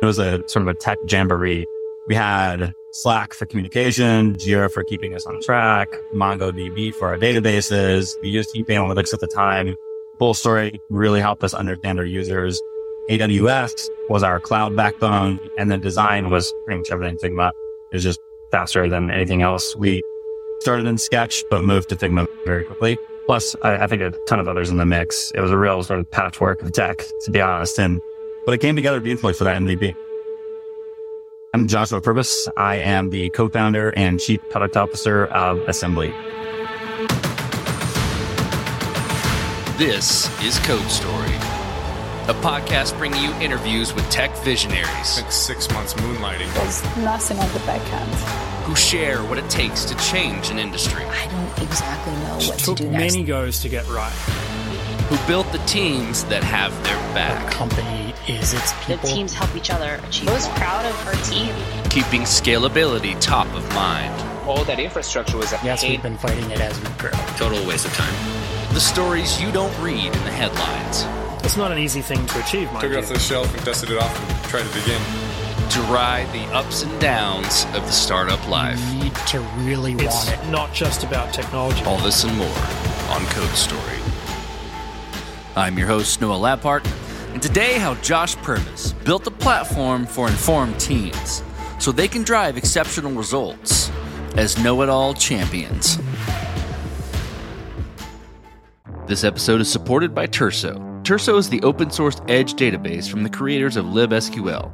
It was a sort of a tech jamboree. We had Slack for communication, Jira for keeping us on track, MongoDB for our databases. We used Heap Analytics at the time. Fullstory really helped us understand our users. AWS was our cloud backbone, and then design was pretty much everything Figma. It was just faster than anything else. We started in Sketch, but moved to Figma very quickly. Plus, I, I think a ton of others in the mix. It was a real sort of patchwork of tech, to be honest. And but it came together beautifully for that MVP. I'm Joshua Purvis. I am the co-founder and chief product officer of Assembly. This is Code Story, a podcast bringing you interviews with tech visionaries. Like six months moonlighting. There's nothing on the back end. Who share what it takes to change an industry. I don't exactly know what to do took many goes to get right. Who built the teams that have their back. The company is its people. The teams help each other achieve. I was proud of our team. Keeping scalability top of mind. All that infrastructure was. Yes, we've been fighting it as we grow. Total waste of time. The stories you don't read in the headlines. It's not an easy thing to achieve, Mike. Took it off the shelf and dusted it off and tried it again. To ride the ups and downs of the startup life. You need to really it's want it. not just about technology. All this and more on Code Story. I'm your host, Noah Labhart, and today how Josh Purvis built a platform for informed teens so they can drive exceptional results as know-it-all champions. This episode is supported by Turso. Turso is the open source edge database from the creators of libSQL.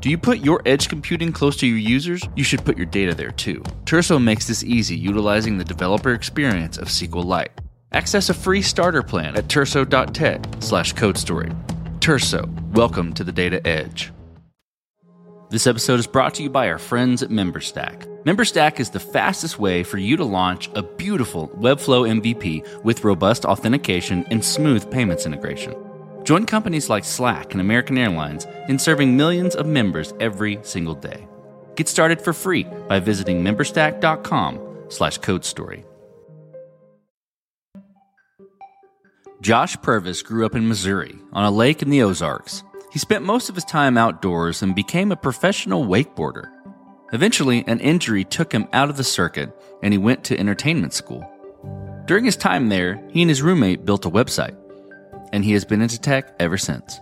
Do you put your edge computing close to your users? You should put your data there too. Turso makes this easy utilizing the developer experience of SQLite. Access a free starter plan at turso.tech slash codestory. Turso, welcome to the data edge. This episode is brought to you by our friends at MemberStack. MemberStack is the fastest way for you to launch a beautiful Webflow MVP with robust authentication and smooth payments integration. Join companies like Slack and American Airlines in serving millions of members every single day. Get started for free by visiting memberstack.com slash codestory. Josh Purvis grew up in Missouri on a lake in the Ozarks. He spent most of his time outdoors and became a professional wakeboarder. Eventually, an injury took him out of the circuit and he went to entertainment school. During his time there, he and his roommate built a website, and he has been into tech ever since.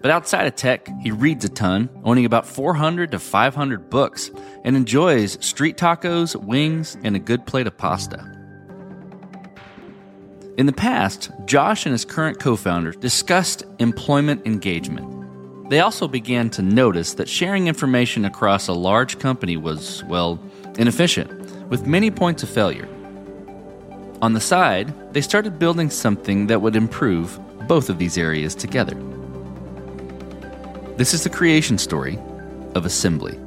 But outside of tech, he reads a ton, owning about 400 to 500 books, and enjoys street tacos, wings, and a good plate of pasta. In the past, Josh and his current co founder discussed employment engagement. They also began to notice that sharing information across a large company was, well, inefficient, with many points of failure. On the side, they started building something that would improve both of these areas together. This is the creation story of Assembly.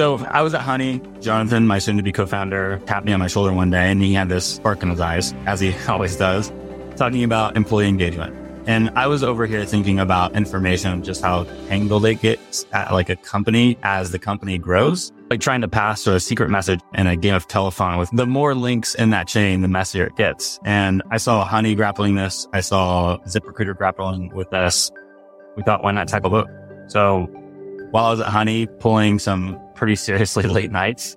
So I was at Honey. Jonathan, my soon to be co founder, tapped me on my shoulder one day and he had this spark in his eyes, as he always does, talking about employee engagement. And I was over here thinking about information, just how tangled it gets at like a company as the company grows, like trying to pass a secret message in a game of telephone with the more links in that chain, the messier it gets. And I saw Honey grappling this. I saw ZipRecruiter grappling with this. We thought, why not tackle both? So while I was at Honey pulling some pretty seriously late nights,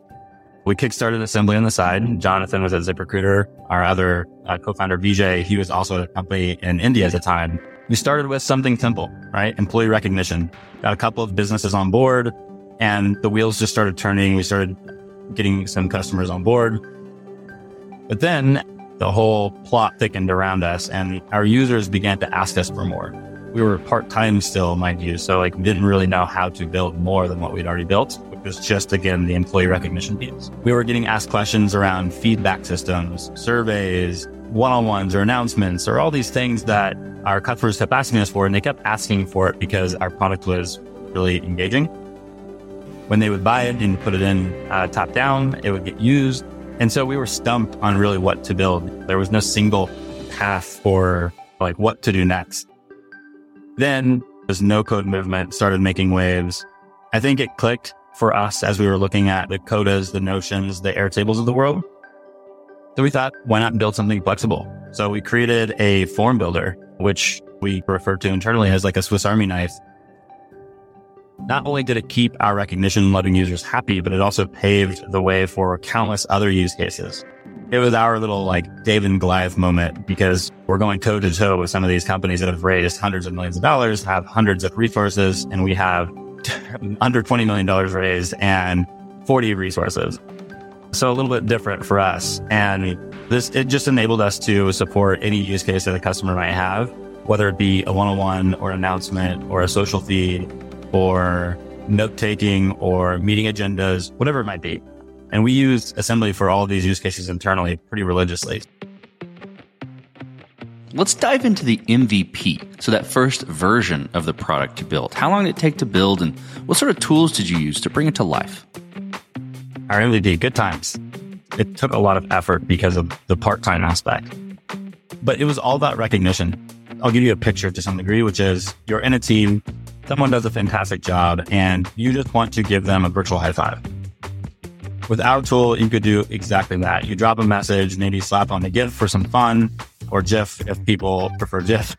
we kickstarted assembly on the side. Jonathan was at ZipRecruiter. Our other uh, co-founder, Vijay, he was also at a company in India at the time. We started with something simple, right? Employee recognition. Got a couple of businesses on board and the wheels just started turning. We started getting some customers on board. But then the whole plot thickened around us and our users began to ask us for more. We were part-time still, mind you. So like didn't really know how to build more than what we'd already built was just again the employee recognition piece. We were getting asked questions around feedback systems, surveys, one-on-ones or announcements or all these things that our customers kept asking us for and they kept asking for it because our product was really engaging. When they would buy it and put it in uh, top down, it would get used. And so we were stumped on really what to build. There was no single path for like what to do next. Then this no code movement started making waves. I think it clicked for us as we were looking at the codas, the notions, the Airtables of the world. So we thought, why not build something flexible? So we created a form builder, which we refer to internally as like a Swiss Army knife. Not only did it keep our recognition letting users happy, but it also paved the way for countless other use cases. It was our little like David and Goliath moment because we're going toe to toe with some of these companies that have raised hundreds of millions of dollars, have hundreds of resources, and we have under $20 million raised and 40 resources. So a little bit different for us. And this, it just enabled us to support any use case that a customer might have, whether it be a one-on-one or announcement or a social feed or note taking or meeting agendas, whatever it might be. And we use assembly for all of these use cases internally pretty religiously. Let's dive into the MVP. So that first version of the product you built. How long did it take to build and what sort of tools did you use to bring it to life? Our MVP, good times. It took a lot of effort because of the part-time aspect, but it was all about recognition. I'll give you a picture to some degree, which is you're in a team, someone does a fantastic job and you just want to give them a virtual high five. With our tool, you could do exactly that. You drop a message, maybe slap on a GIF for some fun or GIF if people prefer GIF.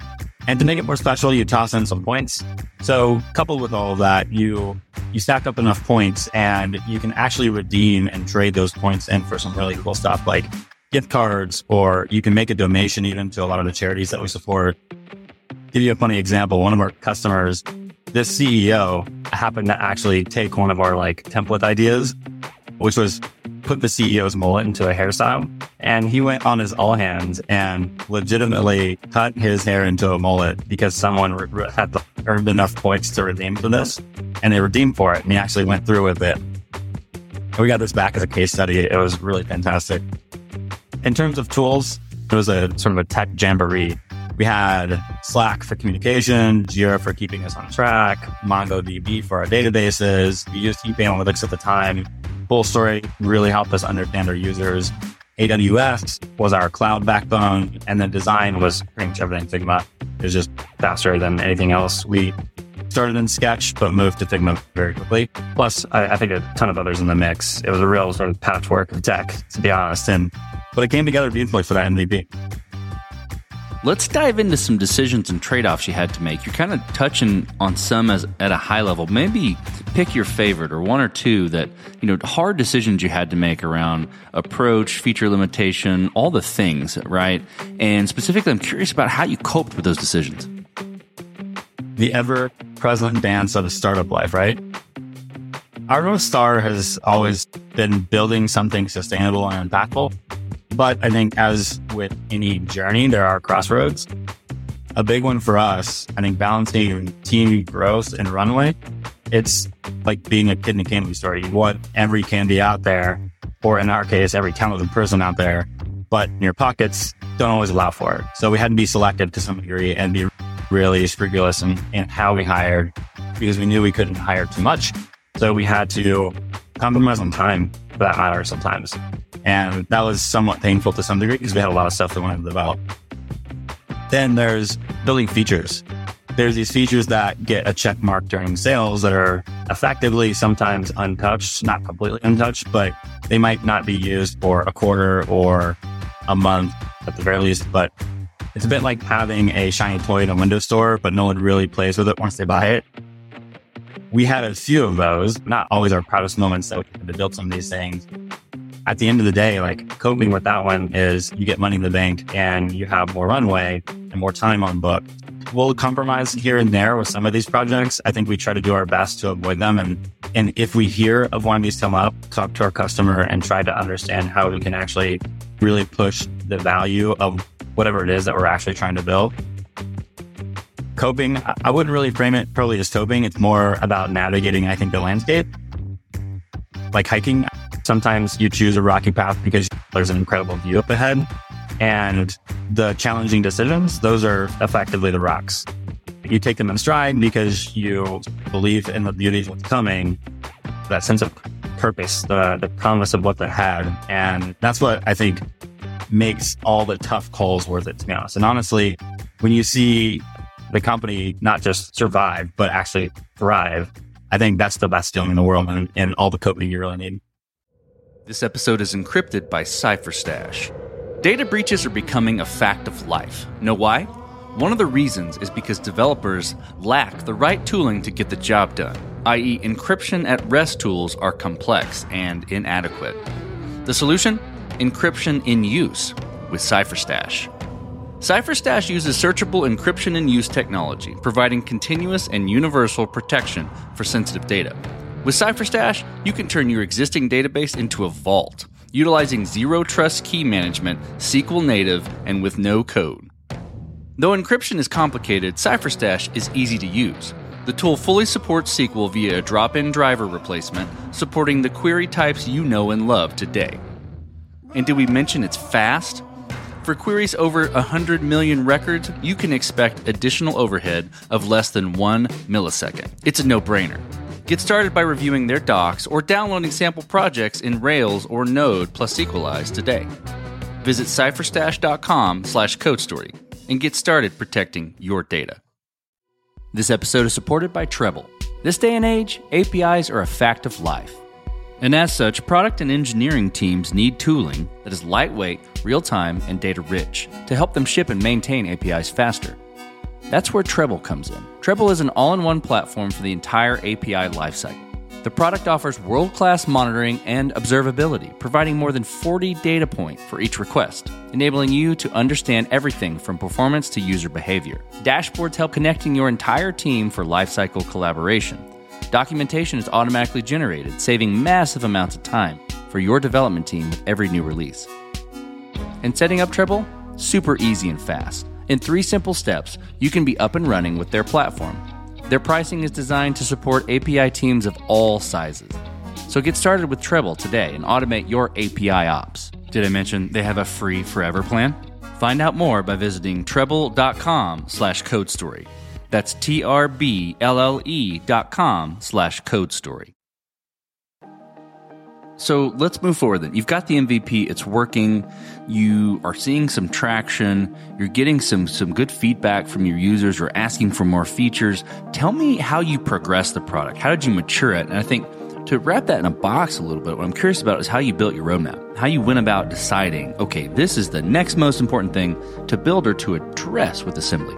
And to make it more special, you toss in some points. So coupled with all of that, you you stack up enough points and you can actually redeem and trade those points in for some really cool stuff like gift cards, or you can make a donation even to a lot of the charities that we support. Give you a funny example. One of our customers, this CEO happened to actually take one of our like template ideas, which was put the CEO's mullet into a hairstyle. And he went on his all hands and legitimately cut his hair into a mullet because someone re- had earned enough points to redeem for this. And they redeemed for it. And he actually went through with it. And we got this back as a case study. It was really fantastic. In terms of tools, it was a sort of a tech jamboree. We had Slack for communication, Jira for keeping us on track, MongoDB for our databases. We used Heap Analytics at the time. Fullstory really helped us understand our users. AWS was our cloud backbone, and the design was pretty much everything Figma. It was just faster than anything else. We started in Sketch, but moved to Figma very quickly. Plus, I, I think a ton of others in the mix. It was a real sort of patchwork of tech, to be honest. And but it came together beautifully for that MVP. Let's dive into some decisions and trade offs you had to make. You're kind of touching on some as at a high level. Maybe pick your favorite or one or two that, you know, hard decisions you had to make around approach, feature limitation, all the things, right? And specifically, I'm curious about how you coped with those decisions. The ever present dance of a startup life, right? Our North Star has always been building something sustainable and impactful. But I think as with any journey, there are crossroads. A big one for us, I think balancing team growth and runway. It's like being a kid in a candy store. You want every candy out there, or in our case, every talented person out there, but your pockets don't always allow for it. So we had to be selective to some degree and be really scrupulous in, in how we hired because we knew we couldn't hire too much. So we had to compromise on time for that matter sometimes. And that was somewhat painful to some degree because we had a lot of stuff that wanted to develop. Then there's building features. There's these features that get a check mark during sales that are effectively sometimes untouched, not completely untouched, but they might not be used for a quarter or a month at the very least. But it's a bit like having a shiny toy in a Windows store, but no one really plays with it once they buy it. We had a few of those, not always our proudest moments that we had to build some of these things, at the end of the day, like coping with that one is you get money in the bank and you have more runway and more time on book. We'll compromise here and there with some of these projects. I think we try to do our best to avoid them. And, and if we hear of one of these come up, talk to our customer and try to understand how we can actually really push the value of whatever it is that we're actually trying to build. Coping, I wouldn't really frame it probably as coping. It's more about navigating, I think, the landscape. Like hiking, Sometimes you choose a rocky path because there's an incredible view up ahead. And the challenging decisions, those are effectively the rocks. You take them in stride because you believe in the beauty of what's coming, that sense of purpose, the, the promise of what's ahead. And that's what I think makes all the tough calls worth it, to be honest. And honestly, when you see the company not just survive, but actually thrive, I think that's the best feeling in the world and, and all the coping you really need. This episode is encrypted by CipherStash. Data breaches are becoming a fact of life. Know why? One of the reasons is because developers lack the right tooling to get the job done, i.e., encryption at rest tools are complex and inadequate. The solution? Encryption in use with CipherStash. CipherStash uses searchable encryption in use technology, providing continuous and universal protection for sensitive data. With CipherStash, you can turn your existing database into a vault, utilizing zero trust key management, SQL native, and with no code. Though encryption is complicated, CipherStash is easy to use. The tool fully supports SQL via a drop in driver replacement, supporting the query types you know and love today. And did we mention it's fast? For queries over 100 million records, you can expect additional overhead of less than one millisecond. It's a no brainer. Get started by reviewing their docs or downloading sample projects in Rails or Node plus Sequelize today. Visit cipherstash.com slash codestory and get started protecting your data. This episode is supported by Treblle. This day and age, APIs are a fact of life. And as such, product and engineering teams need tooling that is lightweight, real time, and data rich to help them ship and maintain APIs faster. That's where Treblle comes in. Treblle is an all in one platform for the entire API lifecycle. The product offers world class monitoring and observability, providing more than 40 data points for each request, enabling you to understand everything from performance to user behavior. Dashboards help connecting your entire team for lifecycle collaboration. Documentation is automatically generated, saving massive amounts of time for your development team with every new release. And setting up Treblle? Super easy and fast. In three simple steps, you can be up and running with their platform. Their pricing is designed to support API teams of all sizes. So get started with Treblle today and automate your API ops. Did I mention they have a free forever plan? Find out more by visiting treblle.com slash code story. That's T-R-B-L-L-E dot com slash code story. So let's move forward then. You've got the MVP, it's working, you are seeing some traction, you're getting some some good feedback from your users, you're asking for more features. Tell me how you progress the product. How did you mature it? And I think to wrap that in a box a little bit, what I'm curious about is how you built your roadmap, how you went about deciding, okay, this is the next most important thing to build or to address with assembly.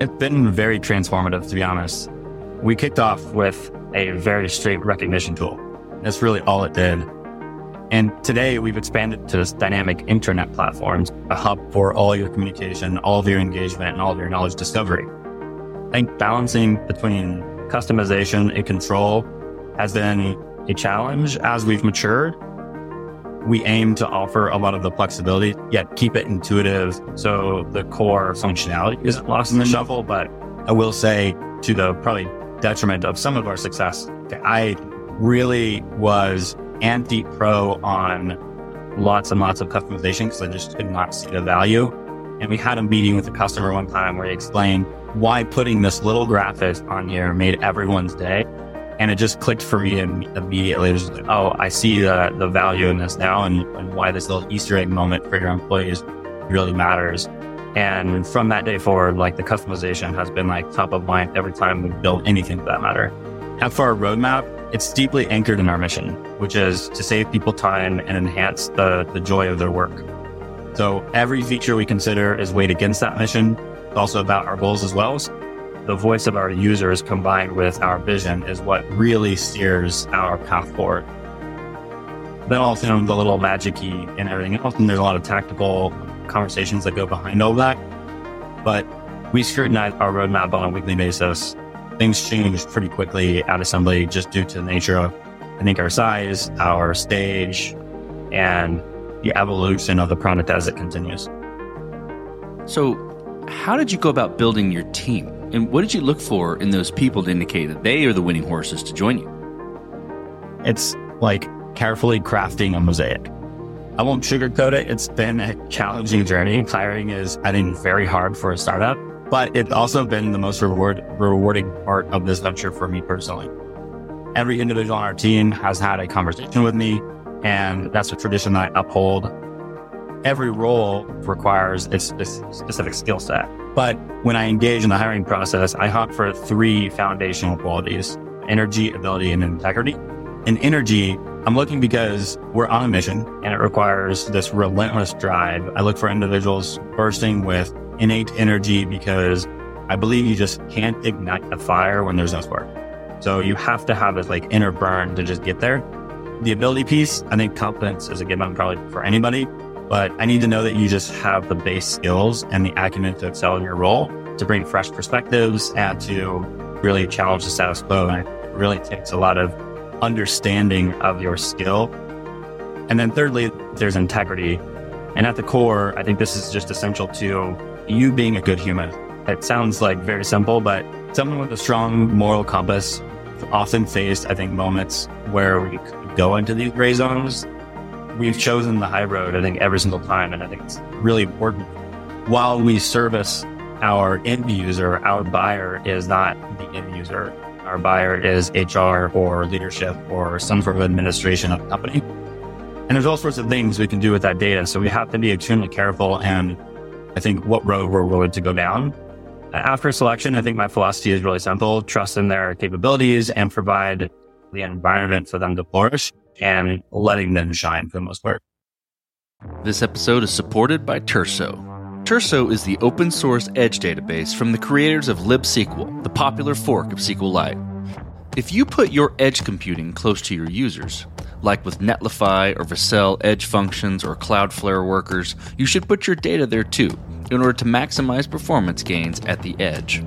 It's been very transformative, to be honest. We kicked off with a very straight recognition tool. That's really all it did. And today we've expanded to this dynamic intranet platforms, a hub for all your communication, all of your engagement, and all of your knowledge discovery. I think balancing between customization and control has been a challenge as we've matured. We aim to offer a lot of the flexibility, yet keep it intuitive so the core functionality isn't lost in the shuffle. But I will say, to the probably detriment of some of our success, I really was anti pro on lots and lots of customization because I just could not see the value. And we had a meeting with the customer one time where he explained why putting this little graphic on here made everyone's day. And it just clicked for me immediately. It was like, oh, I see the, the value in this now and, and why this little Easter egg moment for your employees really matters. And from that day forward, like the customization has been like top of mind every time we build anything for that matter. And for our roadmap, it's deeply anchored in our mission, which is to save people time and enhance the, the joy of their work. So every feature we consider is weighed against that mission. It's also about our goals as well the voice of our users combined with our vision is what really steers our path forward. Then also the little magic and everything else. And there's a lot of tactical conversations that go behind all that. But we scrutinize our roadmap on a weekly basis. Things change pretty quickly at assembly just due to the nature of, I think, our size, our stage, and the evolution of the product as it continues. So, how did you go about building your team? And what did you look for in those people to indicate that they are the winning horses to join you? It's like carefully crafting a mosaic. I won't sugarcoat it. It's been a challenging journey. Hiring is, I think, very hard for a startup, but it's also been the most reward, rewarding part of this venture for me personally. Every individual on our team has had a conversation with me, and that's a tradition that I uphold. Every role requires its specific skill set. But when I engage in the hiring process, I hunt for three foundational qualities energy, ability, and integrity. And energy I'm looking because we're on a mission and it requires this relentless drive. I look for individuals bursting with innate energy because I believe you just can't ignite a fire when there's no spark. So you have to have this like inner burn to just get there. The ability piece, I think competence is a given probably for anybody, but I need to know that you just have the base skills and the acumen to excel in your role, to bring fresh perspectives and to really challenge the status quo. And it really takes a lot of understanding of your skill. And then thirdly, there's integrity. And at the core, I think this is just essential to you being a good human. It sounds like very simple, but someone with a strong moral compass often faced, I think, moments where we go into these gray zones. We've chosen the high road, I think, every single time. And I think it's really important. While we service our end user, our buyer is not the end user our buyer is HR or leadership or some sort of administration of the company. And there's all sorts of things we can do with that data. So we have to be extremely careful and I think what road we're willing to go down. After selection, I think my philosophy is really simple. Trust in their capabilities and provide the environment for them to flourish and letting them shine for the most part. This episode is supported by Turso. Turso is the open source edge database from the creators of libSQL, the popular fork of SQLite. If you put your edge computing close to your users, like with Netlify or Vercel edge functions or Cloudflare workers, you should put your data there too, in order to maximize performance gains at the edge.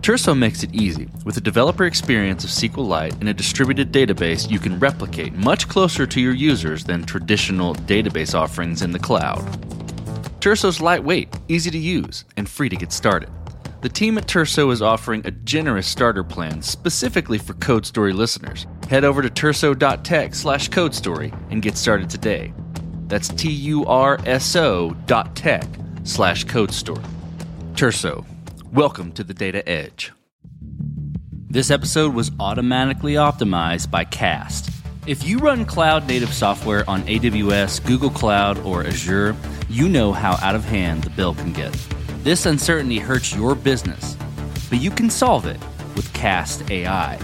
Turso makes it easy. With a developer experience of SQLite in a distributed database you can replicate much closer to your users than traditional database offerings in the cloud. Turso's lightweight, easy to use, and free to get started. The team at Turso is offering a generous starter plan specifically for Code Story listeners. Head over to turso.tech slash codestory and get started today. That's T-U-R-S-O dot tech slash codestory. Turso, welcome to the Data Edge. This episode was automatically optimized by Cast. If you run cloud native software on AWS, Google Cloud, or Azure, you know how out of hand the bill can get. This uncertainty hurts your business, but you can solve it with Cast AI.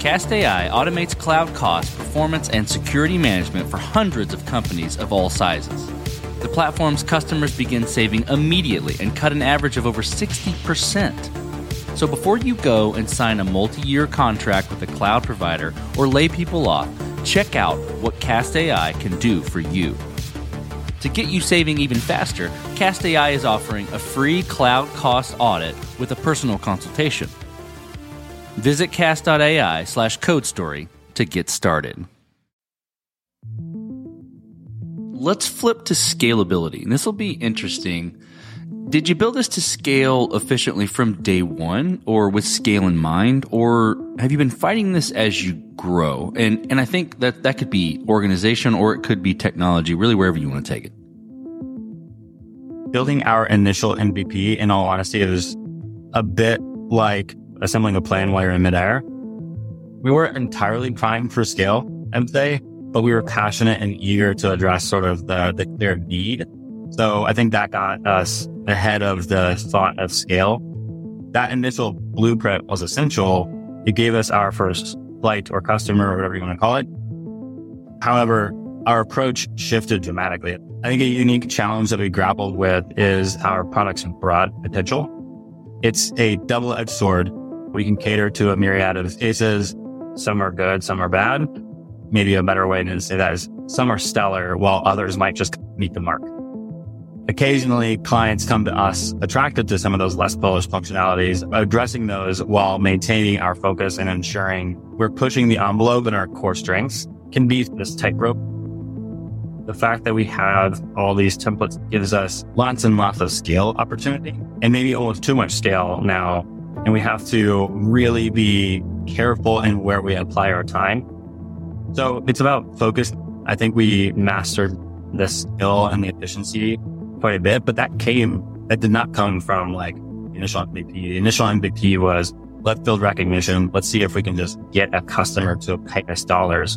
Cast AI automates cloud cost, performance, and security management for hundreds of companies of all sizes. The platform's customers begin saving immediately and cut an average of over 60%. So before you go and sign a multi year contract with a cloud provider or lay people off, check out what Cast AI can do for you. To get you saving even faster, Cast AI is offering a free cloud cost audit with a personal consultation. Visit cast.ai slash code story to get started. Let's flip to scalability. And this will be interesting did you build this to scale efficiently from day one or with scale in mind? Or have you been fighting this as you grow? And, and I think that that could be organization or it could be technology, really wherever you want to take it. Building our initial MVP, in all honesty, is a bit like assembling a plane while you're in midair. We weren't entirely primed for scale, I'd say, but we were passionate and eager to address sort of the, the their need so I think that got us ahead of the thought of scale. That initial blueprint was essential. It gave us our first flight or customer or whatever you want to call it. However, our approach shifted dramatically. I think a unique challenge that we grappled with is our product's broad potential. It's a double edged sword. We can cater to a myriad of cases. Some are good, some are bad. Maybe a better way to say that is some are stellar while others might just meet the mark. Occasionally, clients come to us attracted to some of those less polished functionalities, addressing those while maintaining our focus and ensuring we're pushing the envelope and our core strengths can be this tightrope. The fact that we have all these templates gives us lots and lots of scale opportunity and maybe almost too much scale now. And we have to really be careful in where we apply our time. So it's about focus. I think we mastered the skill and the efficiency quite a bit, but that came, that did not come from like initial MVP. The initial MVP was let's build recognition. Let's see if we can just get a customer to pay us dollars.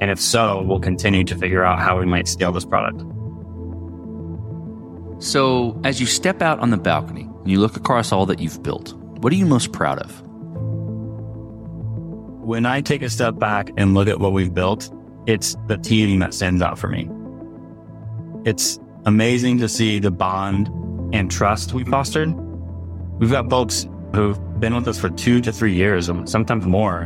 And if so, we'll continue to figure out how we might scale this product. So, as you step out on the balcony and you look across all that you've built, what are you most proud of? When I take a step back and look at what we've built, it's the team that stands out for me. It's amazing to see the bond and trust we fostered. We've got folks who've been with us for two to three years, and sometimes more,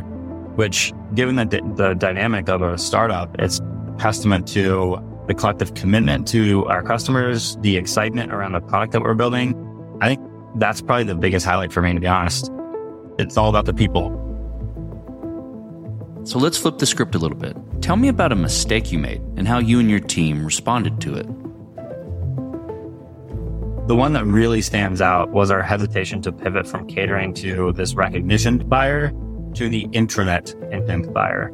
which, given the, the dynamic of a startup, it's testament to the collective commitment to our customers, the excitement around the product that we're building. I think that's probably the biggest highlight for me, to be honest. It's all about the people. So let's flip the script a little bit. Tell me about a mistake you made and how you and your team responded to it. The one that really stands out was our hesitation to pivot from catering to this recognition buyer to the intranet intent buyer.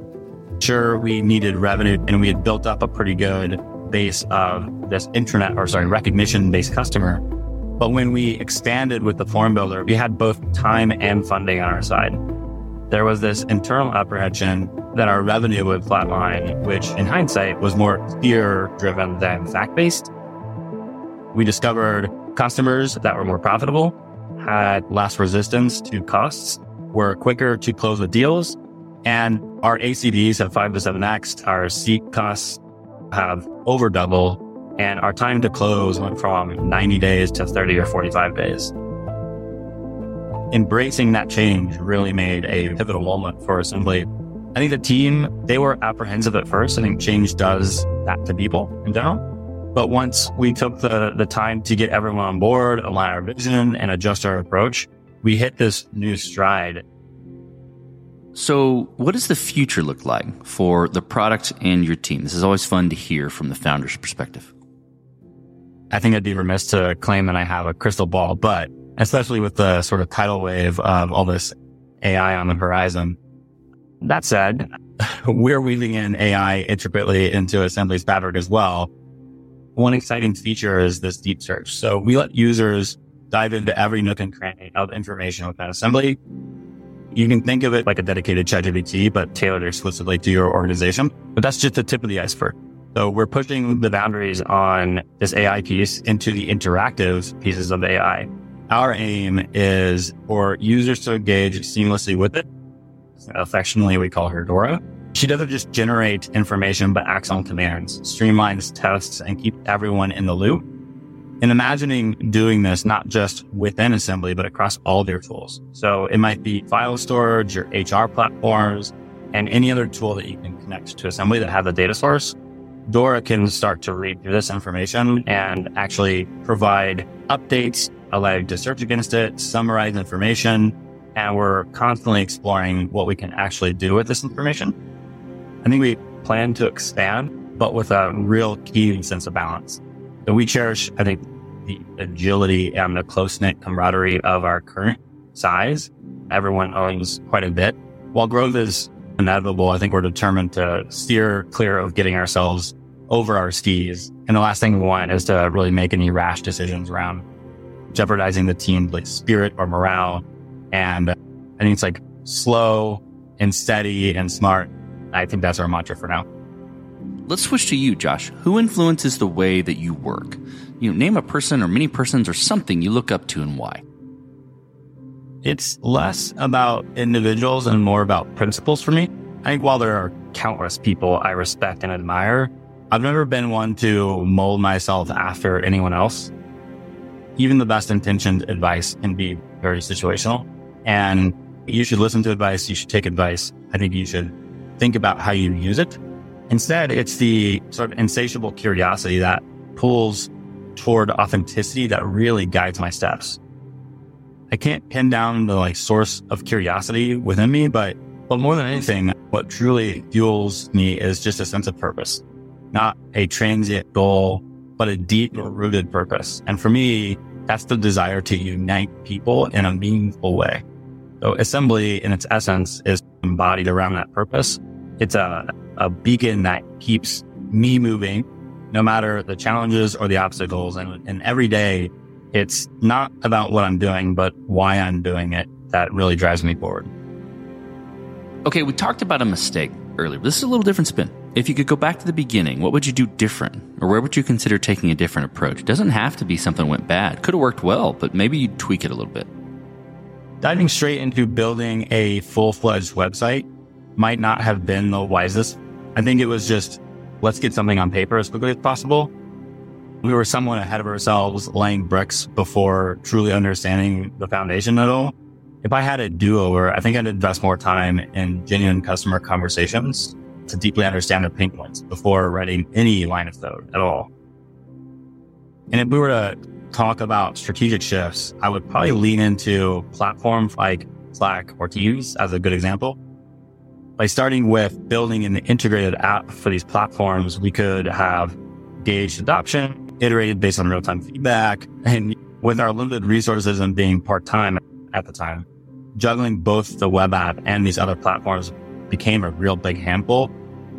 Sure, we needed revenue and we had built up a pretty good base of this intranet or sorry, recognition based customer. But when we expanded with the form builder, we had both time and funding on our side there was this internal apprehension that our revenue would flatline, which in hindsight was more fear driven than fact based. We discovered customers that were more profitable, had less resistance to costs, were quicker to close with deals, and our ACVs have five to seven X, our seat costs have over double, and our time to close went from 90 days to 30 or 45 days embracing that change really made a pivotal moment for Assembly. I think the team, they were apprehensive at first. I think change does that to people in general. But once we took the, the time to get everyone on board, align our vision and adjust our approach, we hit this new stride. So, what does the future look like for the product and your team? This is always fun to hear from the founder's perspective. I think I'd be remiss to claim that I have a crystal ball, but especially with the sort of tidal wave of all this AI on the horizon. That said, we're weaving in AI intricately into Assembly's fabric as well. One exciting feature is this deep search. So we let users dive into every nook and cranny of information within Assembly. You can think of it like a dedicated ChatGPT, but tailored explicitly to your organization. But that's just the tip of the iceberg. So we're pushing the boundaries on this AI piece into the interactive pieces of AI. Our aim is for users to engage seamlessly with it. Affectionately, we call her Dora. She doesn't just generate information, but acts on commands, streamlines tests, and keep everyone in the loop. And imagining doing this not just within Assembly, but across all their tools. So it might be file storage, your HR platforms, and any other tool that you can connect to Assembly that have the data source. Dora can start to read through this information and actually provide updates allow you to search against it, summarize information, and we're constantly exploring what we can actually do with this information. I think we plan to expand, but with a real key sense of balance. We cherish, I think, the agility and the close knit camaraderie of our current size. Everyone owns quite a bit. While growth is inevitable, I think we're determined to steer clear of getting ourselves over our skis. And the last thing we want is to really make any rash decisions around jeopardizing the team like spirit or morale. And I think it's like slow and steady and smart. I think that's our mantra for now. Let's switch to you, Josh. Who influences the way that you work? You know, name a person or many persons or something you look up to and why. It's less about individuals and more about principles for me. I think while there are countless people I respect and admire, I've never been one to mold myself after anyone else even the best intentioned advice can be very situational. And you should listen to advice. You should take advice. I think you should think about how you use it. Instead, it's the sort of insatiable curiosity that pulls toward authenticity that really guides my steps. I can't pin down the like source of curiosity within me, but, but more than anything, what truly fuels me is just a sense of purpose, not a transient goal but a deep rooted purpose. And for me, that's the desire to unite people in a meaningful way. So assembly in its essence is embodied around that purpose. It's a, a beacon that keeps me moving no matter the challenges or the obstacles. And, and every day it's not about what I'm doing, but why I'm doing it that really drives me forward. Okay. We talked about a mistake earlier. This is a little different spin. If you could go back to the beginning, what would you do different? Or where would you consider taking a different approach? It doesn't have to be something went bad. Could have worked well, but maybe you'd tweak it a little bit. Diving straight into building a full fledged website might not have been the wisest I think it was just let's get something on paper as quickly as possible. We were somewhat ahead of ourselves laying bricks before truly understanding the foundation at all. If I had a do over, I think I'd invest more time in genuine customer conversations to deeply understand their pain points before writing any line of code at all. And if we were to talk about strategic shifts, I would probably lean into platforms like Slack or Teams as a good example. By starting with building an integrated app for these platforms, we could have gauged adoption, iterated based on real time feedback, and with our limited resources and being part time at the time, juggling both the web app and these other platforms became a real big handful.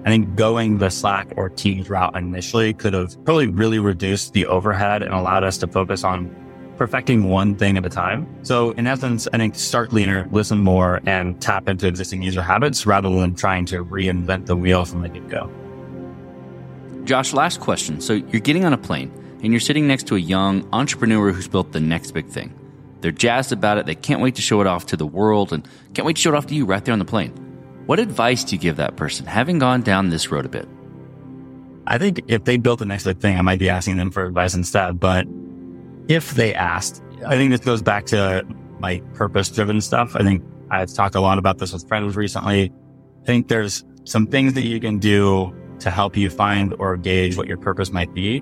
I think going the Slack or Teams route initially could have probably really reduced the overhead and allowed us to focus on perfecting one thing at a time. So in essence, I think start leaner, listen more, and tap into existing user habits rather than trying to reinvent the wheel from the get go. Josh, last question. So you're getting on a plane and you're sitting next to a young entrepreneur who's built the next big thing. They're jazzed about it. They can't wait to show it off to the world and can't wait to show it off to you right there on the plane. What advice do you give that person having gone down this road a bit? I think if they built the next big thing, I might be asking them for advice instead. But if they asked, I think this goes back to my purpose driven stuff. I think I've talked a lot about this with friends recently. I think there's some things that you can do to help you find or gauge what your purpose might be,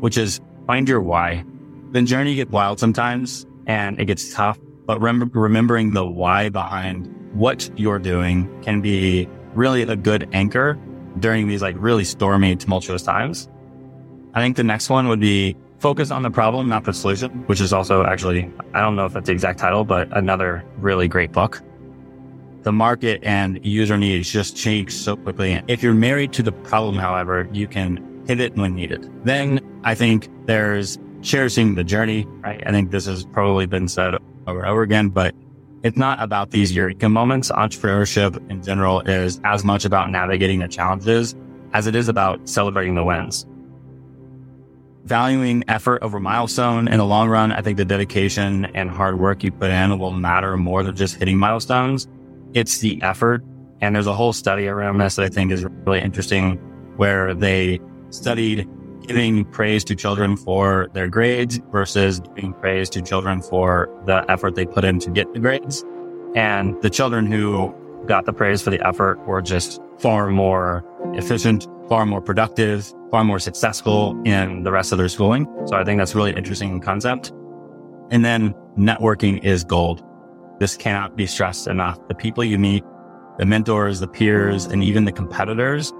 which is find your why. The journey gets wild sometimes and it gets tough, but rem- remembering the why behind what you're doing can be really a good anchor during these like really stormy, tumultuous times. I think the next one would be focus on the problem, not the solution, which is also actually, I don't know if that's the exact title, but another really great book. The market and user needs just change so quickly. If you're married to the problem, however, you can pivot when needed. Then I think there's cherishing the journey, right? I think this has probably been said over and over again, but it's not about these eureka moments. Entrepreneurship in general is as much about navigating the challenges as it is about celebrating the wins valuing effort over milestone in the long run, I think the dedication and hard work you put in will matter more than just hitting milestones. It's the effort. And there's a whole study around this that I think is really interesting where they studied giving praise to children for their grades versus giving praise to children for the effort they put in to get the grades. And the children who got the praise for the effort were just far more efficient, far more productive, far more successful in the rest of their schooling. So I think that's really interesting concept. And then networking is gold. This cannot be stressed enough. The people you meet, the mentors, the peers, and even the competitors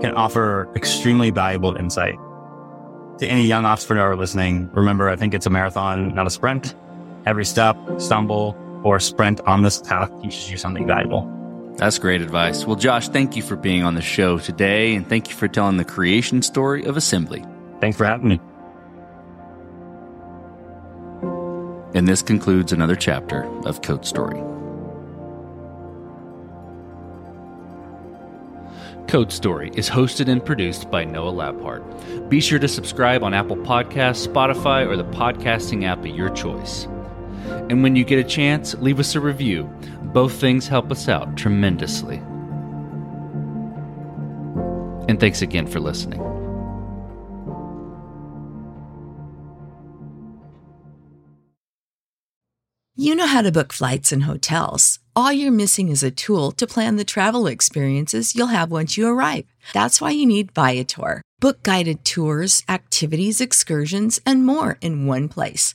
can offer extremely valuable insight. To any young entrepreneur listening, remember, I think it's a marathon, not a sprint. Every step, stumble, or sprint on this path teaches you something valuable. That's great advice. Well, Josh, thank you for being on the show today, and thank you for telling the creation story of Assembly. Thanks for having me. And this concludes another chapter of Code Story. Code Story is hosted and produced by Noah Labhart. Be sure to subscribe on Apple Podcasts, Spotify, or the podcasting app of your choice. And when you get a chance, leave us a review. Both things help us out tremendously. And thanks again for listening. You know how to book flights and hotels. All you're missing is a tool to plan the travel experiences you'll have once you arrive. That's why you need Viator. Book guided tours, activities, excursions, and more in one place